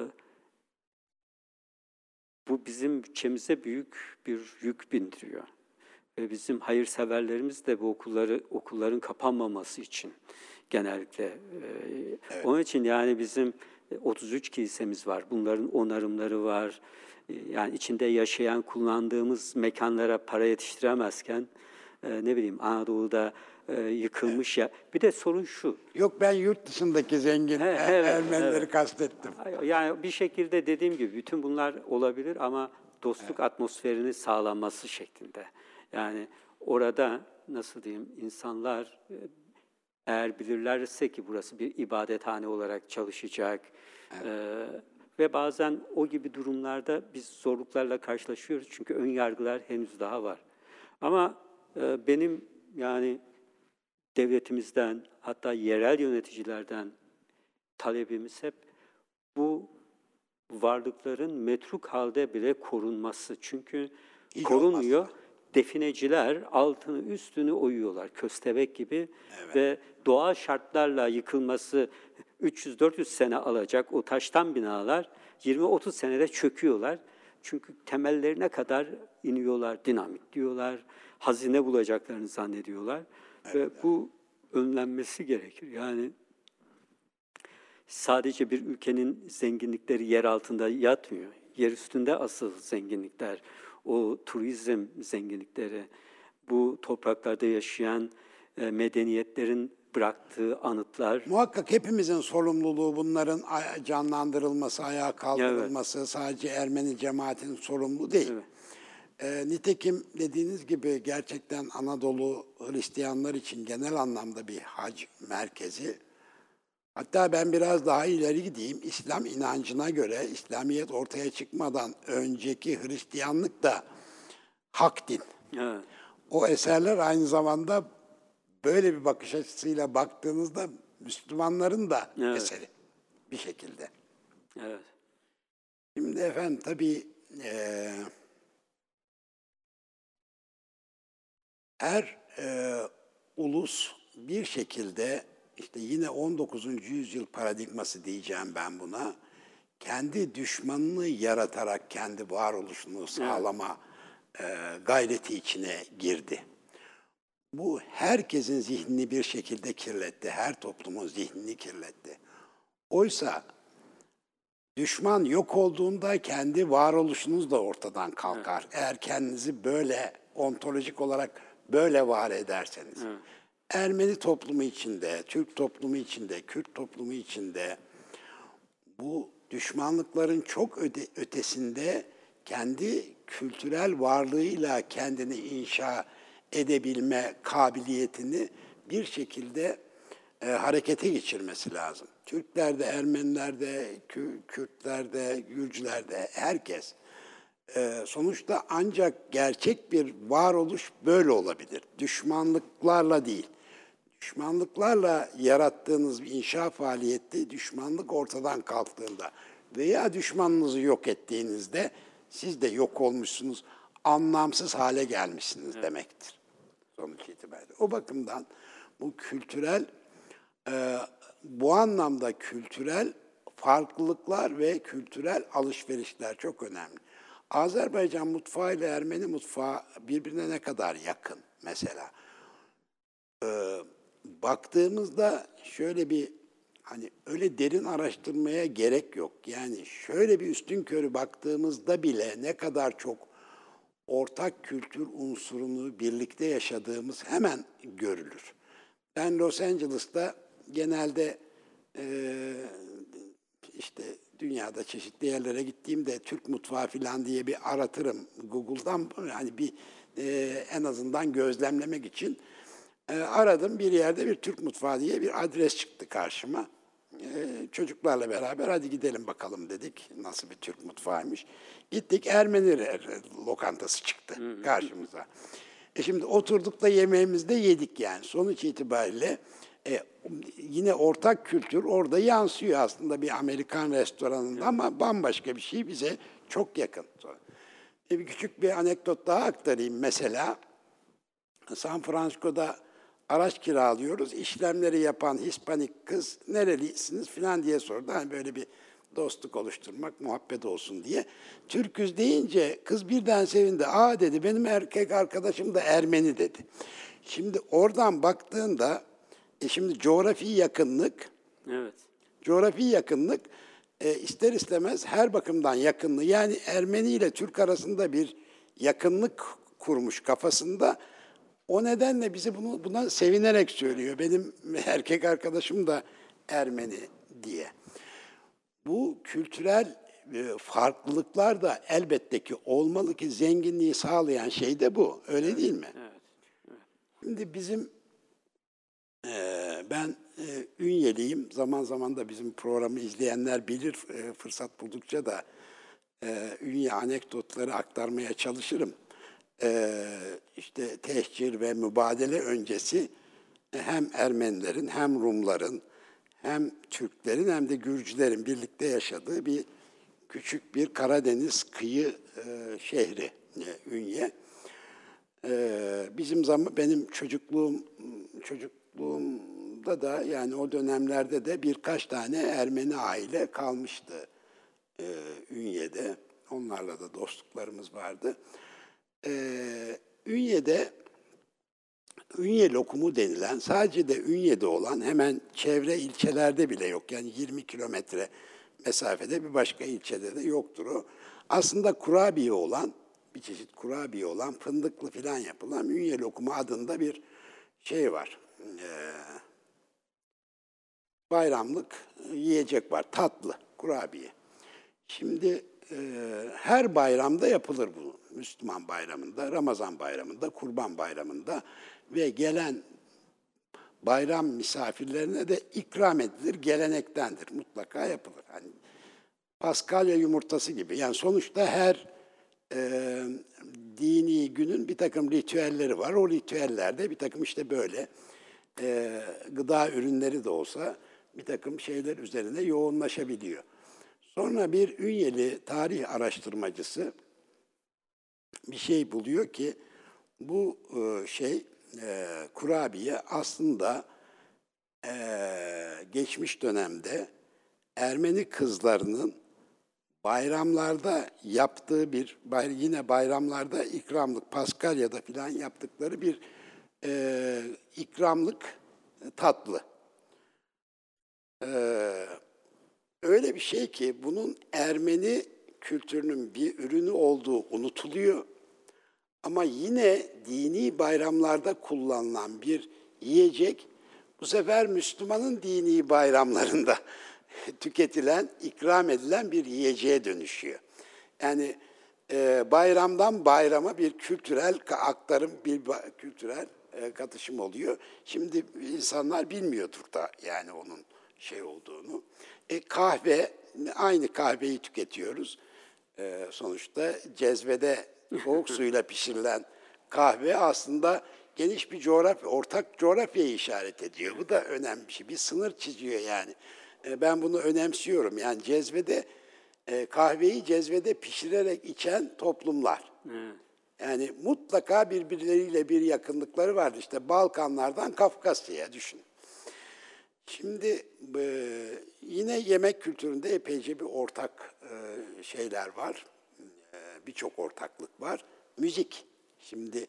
bu bizim bütçemize büyük bir yük bindiriyor. Ve bizim hayırseverlerimiz de bu okulları okulların kapanmaması için genellikle. e, Onun için yani bizim 33 kilisemiz var. Bunların onarımları var. E, Yani içinde yaşayan, kullandığımız mekanlara para yetiştiremezken e, ne bileyim Anadolu'da e, yıkılmış ya. Bir de sorun şu. Yok ben yurt dışındaki zengin He, Er- evet, Ermenileri evet. kastettim. Yani bir şekilde dediğim gibi bütün bunlar olabilir ama dostluk atmosferinin sağlanması şeklinde. Yani orada nasıl diyeyim insanlar eğer bilirlerse ki burası bir ibadethane olarak çalışacak e, ve bazen o gibi durumlarda biz zorluklarla karşılaşıyoruz çünkü ön yargılar henüz daha var. Ama e, benim yani devletimizden hatta yerel yöneticilerden talebimiz hep bu varlıkların metruk halde bile korunması. Çünkü Hiç korunmuyor. olmazsa. Defineciler altını üstünü oyuyorlar köstebek gibi ve doğal şartlarla yıkılması 300-400 sene alacak o taştan binalar 20-30 senede çöküyorlar. Çünkü temellerine kadar iniyorlar, dinamit diyorlar, hazine bulacaklarını zannediyorlar ve bu önlenmesi gerekir. Yani sadece bir ülkenin zenginlikleri yer altında yatmıyor. Yer üstünde asıl zenginlikler, o turizm zenginlikleri, bu topraklarda yaşayan e, medeniyetlerin bıraktığı anıtlar. Muhakkak hepimizin sorumluluğu bunların canlandırılması, ayağa kaldırılması sadece Ermeni cemaatinin sorumluluğu değil. Evet. Ee, nitekim dediğiniz gibi gerçekten Anadolu Hristiyanlar için genel anlamda bir hac merkezi. Hatta ben biraz daha ileri gideyim. İslam inancına göre İslamiyet ortaya çıkmadan önceki Hristiyanlık da hak din. Evet, O eserler aynı zamanda böyle bir bakış açısıyla baktığınızda Müslümanların da Evet. eseri bir şekilde. evet. Şimdi efendim tabii eee her eee, ulus bir şekilde işte yine 19. yüzyıl paradigması diyeceğim ben buna. Kendi düşmanını yaratarak kendi varoluşunu sağlama eee, gayreti içine girdi. Bu herkesin zihnini bir şekilde kirletti. Her toplumun zihnini kirletti. Oysa düşman yok olduğunda kendi varoluşunuz da ortadan kalkar. Eğer kendinizi böyle ontolojik olarak böyle var ederseniz. Ermeni toplumu içinde, Türk toplumu içinde, Kürt toplumu içinde bu düşmanlıkların çok öte- ötesinde kendi kültürel varlığıyla kendini inşa edebilme kabiliyetini bir şekilde e, harekete geçirmesi lazım. Türklerde, Ermenilerde, Kü- Kürtlerde, Gürcülerde herkes. E, sonuçta ancak gerçek bir varoluş böyle olabilir. Düşmanlıklarla değil. Düşmanlıklarla yarattığınız bir inşa faaliyeti düşmanlık ortadan kalktığında veya düşmanınızı yok ettiğinizde siz de yok olmuşsunuz, anlamsız hale gelmişsiniz demektir. sonuç itibariyle. O bakımdan bu kültürel, e, bu anlamda kültürel farklılıklar ve kültürel alışverişler çok önemli. Azerbaycan mutfağı ile Ermeni mutfağı birbirine ne kadar yakın mesela? Ee, baktığımızda şöyle bir hani öyle derin araştırmaya gerek yok. Yani şöyle bir üstün körü baktığımızda bile ne kadar çok ortak kültür unsurunu birlikte yaşadığımız hemen görülür. Ben Los Angeles'ta genelde e, işte dünyada çeşitli yerlere gittiğimde Türk mutfağı falan diye bir aratırım Google'dan hani bir e, en azından gözlemlemek için e, aradım bir yerde bir Türk mutfağı diye bir adres çıktı karşıma. E, çocuklarla beraber hadi gidelim bakalım dedik nasıl bir Türk mutfağıymış. Gittik Ermeni lokantası çıktı karşımıza. E şimdi oturduk da yemeğimizi de yedik yani sonuç itibariyle e, yine ortak kültür orada yansıyor aslında bir Amerikan restoranında ama bambaşka bir şey bize çok yakın. E, bir küçük bir anekdot daha aktarayım. Mesela San Francisco'da araç kiralıyoruz. İşlemleri yapan Hispanik kız nerelisiniz falan diye sordu. Hani böyle bir dostluk oluşturmak, muhabbet olsun diye. Türküz deyince kız birden sevindi. Aa dedi benim erkek arkadaşım da Ermeni dedi. Şimdi oradan baktığında e şimdi coğrafi yakınlık, Evet. coğrafi yakınlık e, ister istemez her bakımdan yakınlığı yani Ermeni ile Türk arasında bir yakınlık kurmuş kafasında. O nedenle bizi bunu buna sevinerek söylüyor. Benim [laughs] erkek arkadaşım da Ermeni diye. Bu kültürel e, farklılıklar da elbette ki olmalı ki zenginliği sağlayan şey de bu. Öyle değil mi? Evet. Şimdi bizim ee, ben e, Ünyeliyim. Zaman zaman da bizim programı izleyenler bilir. E, fırsat buldukça da e, Ünye anekdotları aktarmaya çalışırım. E, işte tehcir ve mübadele öncesi hem Ermenilerin hem Rumların hem Türklerin hem de Gürcülerin birlikte yaşadığı bir küçük bir Karadeniz kıyı şehri Ünye. bizim zaman benim çocukluğum çocuk çocukluğumda da yani o dönemlerde de birkaç tane Ermeni aile kalmıştı e, Ünye'de. Onlarla da dostluklarımız vardı. E, Ünye'de Ünye lokumu denilen sadece de Ünye'de olan hemen çevre ilçelerde bile yok. Yani 20 kilometre mesafede bir başka ilçede de yoktur o. Aslında kurabiye olan, bir çeşit kurabiye olan, fındıklı filan yapılan Ünye lokumu adında bir şey var. Ee, bayramlık yiyecek var. Tatlı, kurabiye. Şimdi e, her bayramda yapılır bu. Müslüman bayramında, Ramazan bayramında, Kurban bayramında ve gelen bayram misafirlerine de ikram edilir, gelenektendir. Mutlaka yapılır. Hani Paskalya yumurtası gibi. Yani sonuçta her e, dini günün bir takım ritüelleri var. O ritüellerde bir takım işte böyle e, gıda ürünleri de olsa bir takım şeyler üzerine yoğunlaşabiliyor. Sonra bir Ünyeli tarih araştırmacısı bir şey buluyor ki bu e, şey e, kurabiye aslında e, geçmiş dönemde Ermeni kızlarının bayramlarda yaptığı bir yine bayramlarda ikramlık Paskalya'da filan yaptıkları bir e, ikramlık tatlı. E, öyle bir şey ki bunun Ermeni kültürünün bir ürünü olduğu unutuluyor. Ama yine dini bayramlarda kullanılan bir yiyecek bu sefer Müslümanın dini bayramlarında [laughs] tüketilen, ikram edilen bir yiyeceğe dönüşüyor. Yani e, bayramdan bayrama bir kültürel aktarım, bir kültürel e, katışım oluyor. Şimdi insanlar bilmiyordur da yani onun şey olduğunu. E, kahve, aynı kahveyi tüketiyoruz. E, sonuçta cezvede soğuk suyla pişirilen kahve aslında geniş bir coğrafya, ortak coğrafyayı işaret ediyor. Bu da önemli bir şey. Bir sınır çiziyor yani. E, ben bunu önemsiyorum. Yani cezvede, e, kahveyi cezvede pişirerek içen toplumlar. Evet. Yani mutlaka birbirleriyle bir yakınlıkları vardı. İşte Balkanlardan Kafkasya'ya düşün. Şimdi e, yine yemek kültüründe epeyce bir ortak şeyler var. E, Birçok ortaklık var. Müzik. Şimdi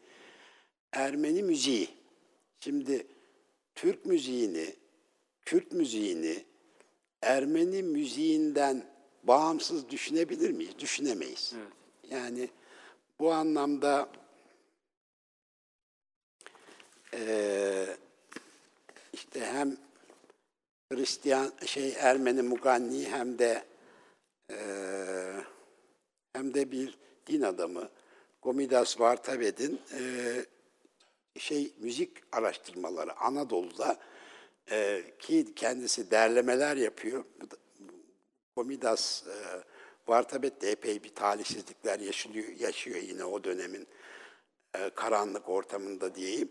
Ermeni müziği. Şimdi Türk müziğini, Kürt müziğini Ermeni müziğinden bağımsız düşünebilir miyiz? Düşünemeyiz. Yani bu anlamda eee işte hem Hristiyan şey Ermeni Muganni hem de eee, hem de bir din adamı Gomidas Vartaved'in eee, şey müzik araştırmaları Anadolu'da eee, ki kendisi derlemeler yapıyor. Komidas e, Vartabet de epey bir talihsizlikler yaşıyor, yaşıyor yine o dönemin e, karanlık ortamında diyeyim.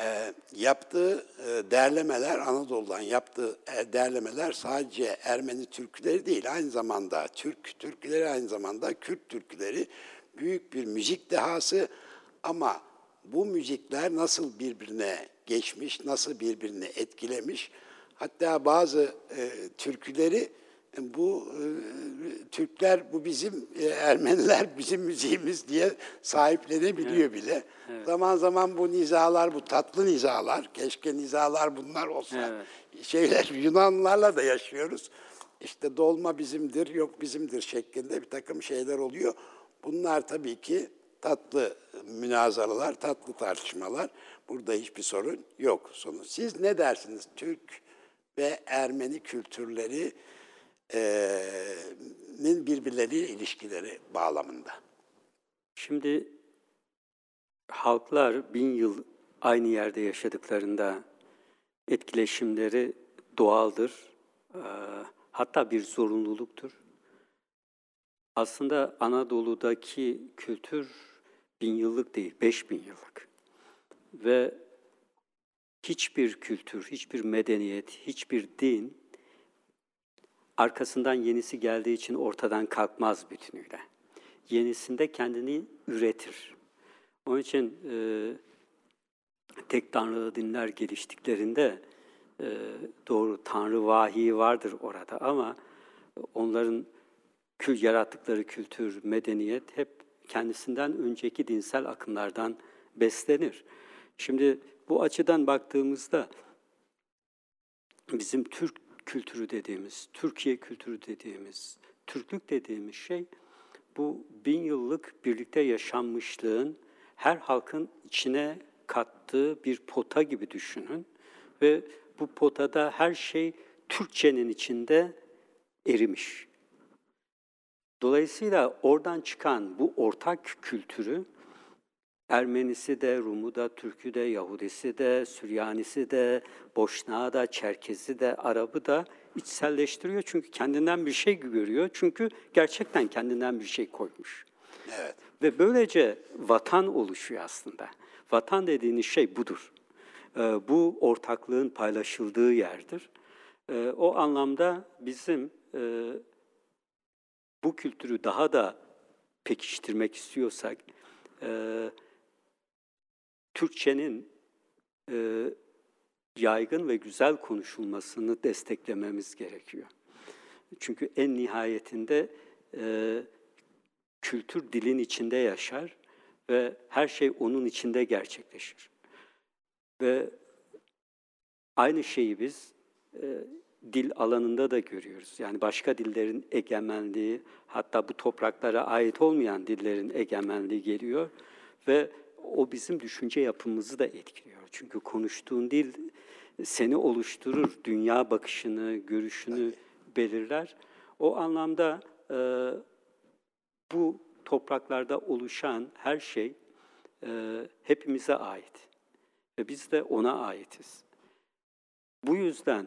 E, yaptığı e, derlemeler, Anadolu'dan yaptığı e, derlemeler sadece Ermeni türküleri değil, aynı zamanda Türk türküleri, aynı zamanda Kürt türküleri. Büyük bir müzik dehası. Ama bu müzikler nasıl birbirine geçmiş, nasıl birbirini etkilemiş, hatta bazı e, türküleri bu e, Türkler bu bizim e, Ermeniler [laughs] bizim müziğimiz diye sahiplenebiliyor bile. Zaman zaman bu nizalar bu tatlı nizalar keşke nizalar bunlar olsa. Şeyler [laughs] Yunanlılarla da yaşıyoruz. İşte dolma bizimdir yok bizimdir şeklinde bir takım şeyler oluyor. Bunlar tabii ki tatlı münazaralar, tatlı tartışmalar. Burada hiçbir sorun yok sonu. Siz ne dersiniz Türk ve Ermeni kültürleri nin birbirleriyle ilişkileri bağlamında. Şimdi halklar bin yıl aynı yerde yaşadıklarında etkileşimleri doğaldır. Hatta bir zorunluluktur. Aslında Anadolu'daki kültür bin yıllık değil, beş bin yıllık. Ve hiçbir kültür, hiçbir medeniyet, hiçbir din arkasından yenisi geldiği için ortadan kalkmaz bütünüyle. Yenisinde kendini üretir. Onun için e, tek tanrılı dinler geliştiklerinde e, doğru tanrı vahiy vardır orada ama onların kül yarattıkları kültür, medeniyet hep kendisinden önceki dinsel akımlardan beslenir. Şimdi bu açıdan baktığımızda bizim Türk kültürü dediğimiz, Türkiye kültürü dediğimiz, Türklük dediğimiz şey bu bin yıllık birlikte yaşanmışlığın her halkın içine kattığı bir pota gibi düşünün ve bu potada her şey Türkçenin içinde erimiş. Dolayısıyla oradan çıkan bu ortak kültürü Ermenisi de, Rumu da, Türkü de, Yahudisi de, Süryanisi de, Boşnağı da, Çerkezi de, Arabı da içselleştiriyor. Çünkü kendinden bir şey görüyor. Çünkü gerçekten kendinden bir şey koymuş. Evet. Ve böylece vatan oluşuyor aslında. Vatan dediğiniz şey budur. Ee, bu ortaklığın paylaşıldığı yerdir. Ee, o anlamda bizim e, bu kültürü daha da pekiştirmek istiyorsak, e, Türkçenin e, yaygın ve güzel konuşulmasını desteklememiz gerekiyor. Çünkü en nihayetinde e, kültür dilin içinde yaşar ve her şey onun içinde gerçekleşir. Ve aynı şeyi biz e, dil alanında da görüyoruz. Yani başka dillerin egemenliği, hatta bu topraklara ait olmayan dillerin egemenliği geliyor ve o bizim düşünce yapımızı da etkiliyor. Çünkü konuştuğun dil seni oluşturur, dünya bakışını, görüşünü belirler. O anlamda e, bu topraklarda oluşan her şey e, hepimize ait ve biz de ona aitiz. Bu yüzden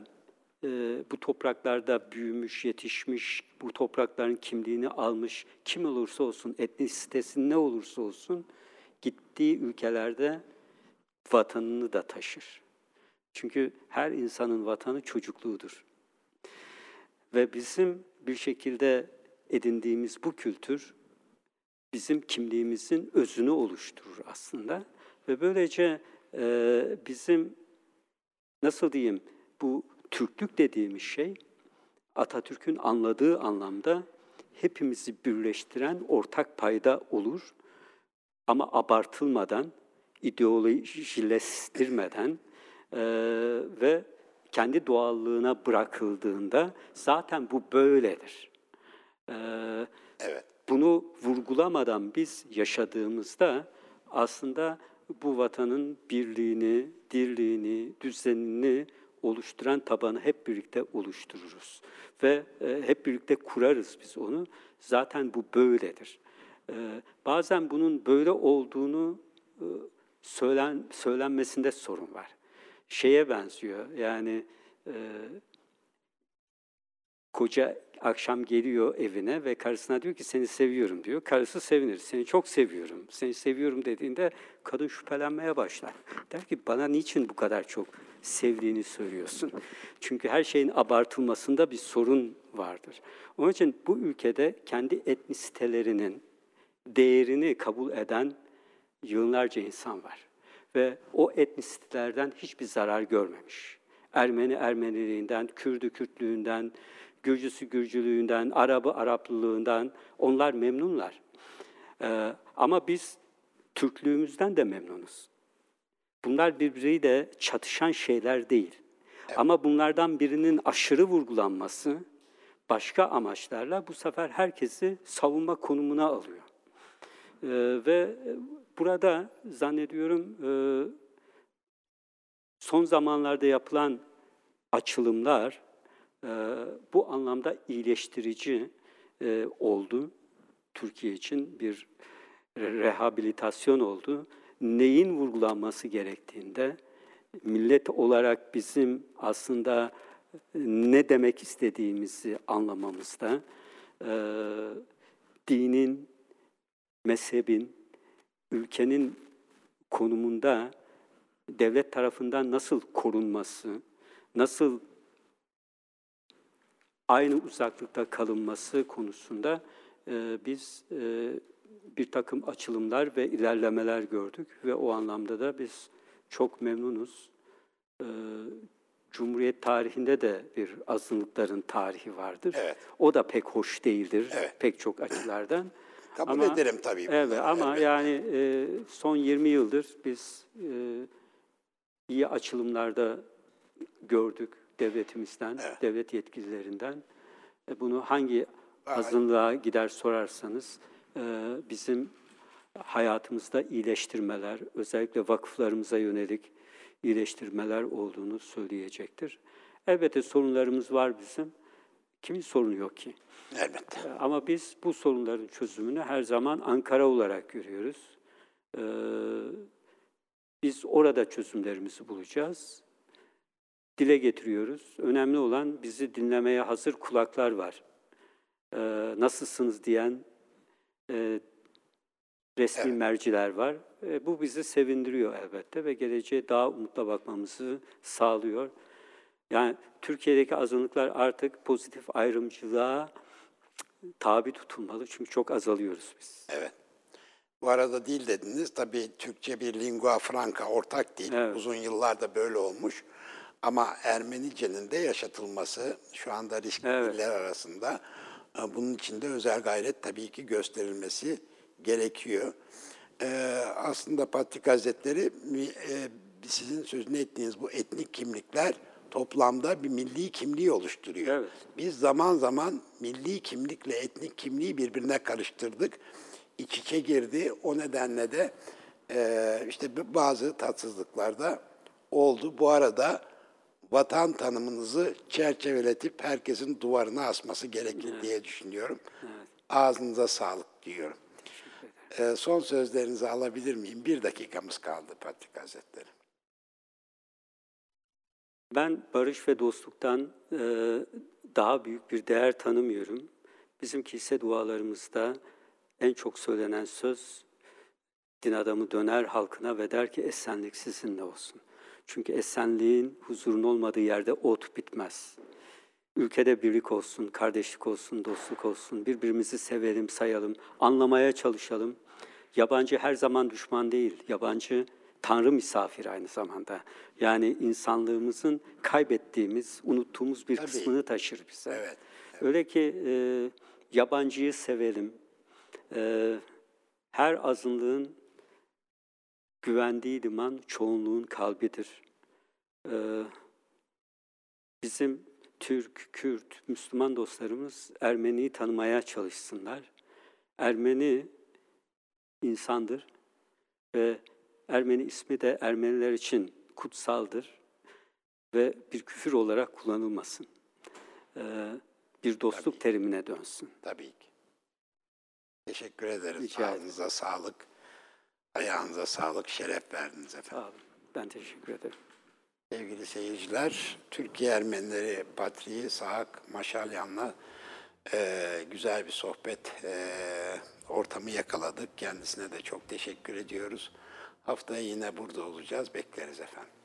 e, bu topraklarda büyümüş, yetişmiş, bu toprakların kimliğini almış, kim olursa olsun, etnisitesi ne olursa olsun, gittiği ülkelerde vatanını da taşır. Çünkü her insanın vatanı çocukluğudur. Ve bizim bir şekilde edindiğimiz bu kültür bizim kimliğimizin özünü oluşturur aslında. Ve böylece e, bizim nasıl diyeyim bu Türklük dediğimiz şey Atatürk'ün anladığı anlamda hepimizi birleştiren ortak payda olur. Ama abartılmadan, ideolojileştirmeden e, ve kendi doğallığına bırakıldığında zaten bu böyledir. E, Evet. bunu vurgulamadan biz yaşadığımızda aslında bu vatanın birliğini, dirliğini, düzenini oluşturan tabanı hep birlikte oluştururuz. Ve e, hep birlikte kurarız biz onu. Zaten bu böyledir. E, bazen bunun böyle olduğunu e, söylen, söylenmesinde sorun var. Şeye benziyor yani e, koca akşam geliyor evine ve karısına diyor ki seni seviyorum diyor. Karısı sevinir. Seni çok seviyorum. Seni seviyorum dediğinde kadın şüphelenmeye başlar. Der ki bana niçin bu kadar çok sevdiğini söylüyorsun? Çünkü her şeyin abartılmasında bir sorun vardır. Onun için bu ülkede kendi etnisitelerinin değerini kabul eden yığınlarca insan var. Ve o etnisitelerden hiçbir zarar görmemiş. Ermeni Ermeniliğinden, Kürdü Kürtlüğünden, Gürcüsü Gürcülüğünden, Arabı Araplılığından onlar memnunlar. Ee, ama biz Türklüğümüzden de memnunuz. Bunlar birbiriyle çatışan şeyler değil. Ama bunlardan birinin aşırı vurgulanması başka amaçlarla bu sefer herkesi savunma konumuna alıyor. Ee, ve burada zannediyorum e, son zamanlarda yapılan açılımlar e, bu anlamda iyileştirici e, oldu. Türkiye için bir rehabilitasyon oldu. Neyin vurgulanması gerektiğinde millet olarak bizim aslında ne demek istediğimizi anlamamızda e, dinin, mezhebin, ülkenin konumunda devlet tarafından nasıl korunması, nasıl aynı uzaklıkta kalınması konusunda e, biz e, bir takım açılımlar ve ilerlemeler gördük ve o anlamda da biz çok memnunuz. E, Cumhuriyet tarihinde de bir azınlıkların tarihi vardır. Evet. O da pek hoş değildir Evet. pek çok açılardan. Kabul ederim tabii Evet bunları, [laughs] ama evet. yani e, son 20 yıldır biz e, iyi açılımlarda gördük devletimizden, Evet. devlet yetkililerinden. E, bunu hangi azınlığa gider sorarsanız e, bizim hayatımızda iyileştirmeler, özellikle vakıflarımıza yönelik iyileştirmeler olduğunu söyleyecektir. Elbette sorunlarımız var bizim. Kimin sorunu yok ki? Elbette. E, Ama biz bu sorunların çözümünü her zaman Ankara olarak görüyoruz. Ee, biz orada çözümlerimizi bulacağız. Dile getiriyoruz. Önemli olan bizi dinlemeye hazır kulaklar var. Ee, nasılsınız diyen e, resmi Evet. merciler var. E, bu bizi sevindiriyor elbette ve geleceğe daha umutla bakmamızı sağlıyor. Yani Türkiye'deki azınlıklar artık pozitif ayrımcılığa tabi tutulmalı çünkü çok azalıyoruz biz. Evet. Bu arada dil dediniz. Tabii Türkçe bir lingua franca, ortak dil. Evet. Uzun yıllarda böyle olmuş. Ama Ermenice'nin de yaşatılması şu anda riskli Evet. diller arasında. e, Bunun için de özel gayret tabii ki gösterilmesi gerekiyor. Ee, aslında Patrik Hazretleri e, sizin sözünü ettiğiniz bu etnik kimlikler toplamda bir milli kimliği oluşturuyor. Evet. Biz zaman zaman milli kimlikle etnik kimliği birbirine karıştırdık. İç içe girdi. O nedenle de e, işte bazı tatsızlıklar da oldu. Bu arada vatan tanımınızı çerçeveletip herkesin duvarına asması gerekir diye düşünüyorum. Ağzınıza sağlık diyorum. E, son sözlerinizi alabilir miyim? Bir dakikamız kaldı Patrik Hazretleri. Ben barış ve dostluktan e, daha büyük bir değer tanımıyorum. Bizim kilise dualarımızda en çok söylenen söz din adamı döner halkına ve der ki esenlik sizinle olsun. Çünkü esenliğin huzurun olmadığı yerde ot bitmez. ülkede birlik olsun, kardeşlik olsun, dostluk olsun, birbirimizi sevelim, sayalım, anlamaya çalışalım. Yabancı her zaman düşman değil, yabancı Tanrı misafiri aynı zamanda. Yani insanlığımızın kaybettiğimiz, unuttuğumuz bir Tabii. kısmını taşır bize. Evet, Öyle ki e, yabancıyı sevelim. E, her azınlığın güvendiği liman çoğunluğun kalbidir. E, bizim Türk, Kürt, Müslüman dostlarımız Ermeni'yi tanımaya çalışsınlar. Ermeni insandır ve Ermeni ismi de Ermeniler için kutsaldır ve bir küfür olarak kullanılmasın. Ee, bir dostluk terimine dönsün. Tabii ki. Teşekkür ederiz. Rica ederim. Ağzınıza sağlık. Ayağınıza sağlık. Şeref verdiniz efendim. Sağ olun. Ben teşekkür ederim. Sevgili seyirciler, Türkiye Ermenileri Patriği Sahak Maşalyan'la eee, güzel bir sohbet eee, ortamı yakaladık. Kendisine de çok teşekkür ediyoruz. Haftaya yine burada olacağız. Bekleriz efendim.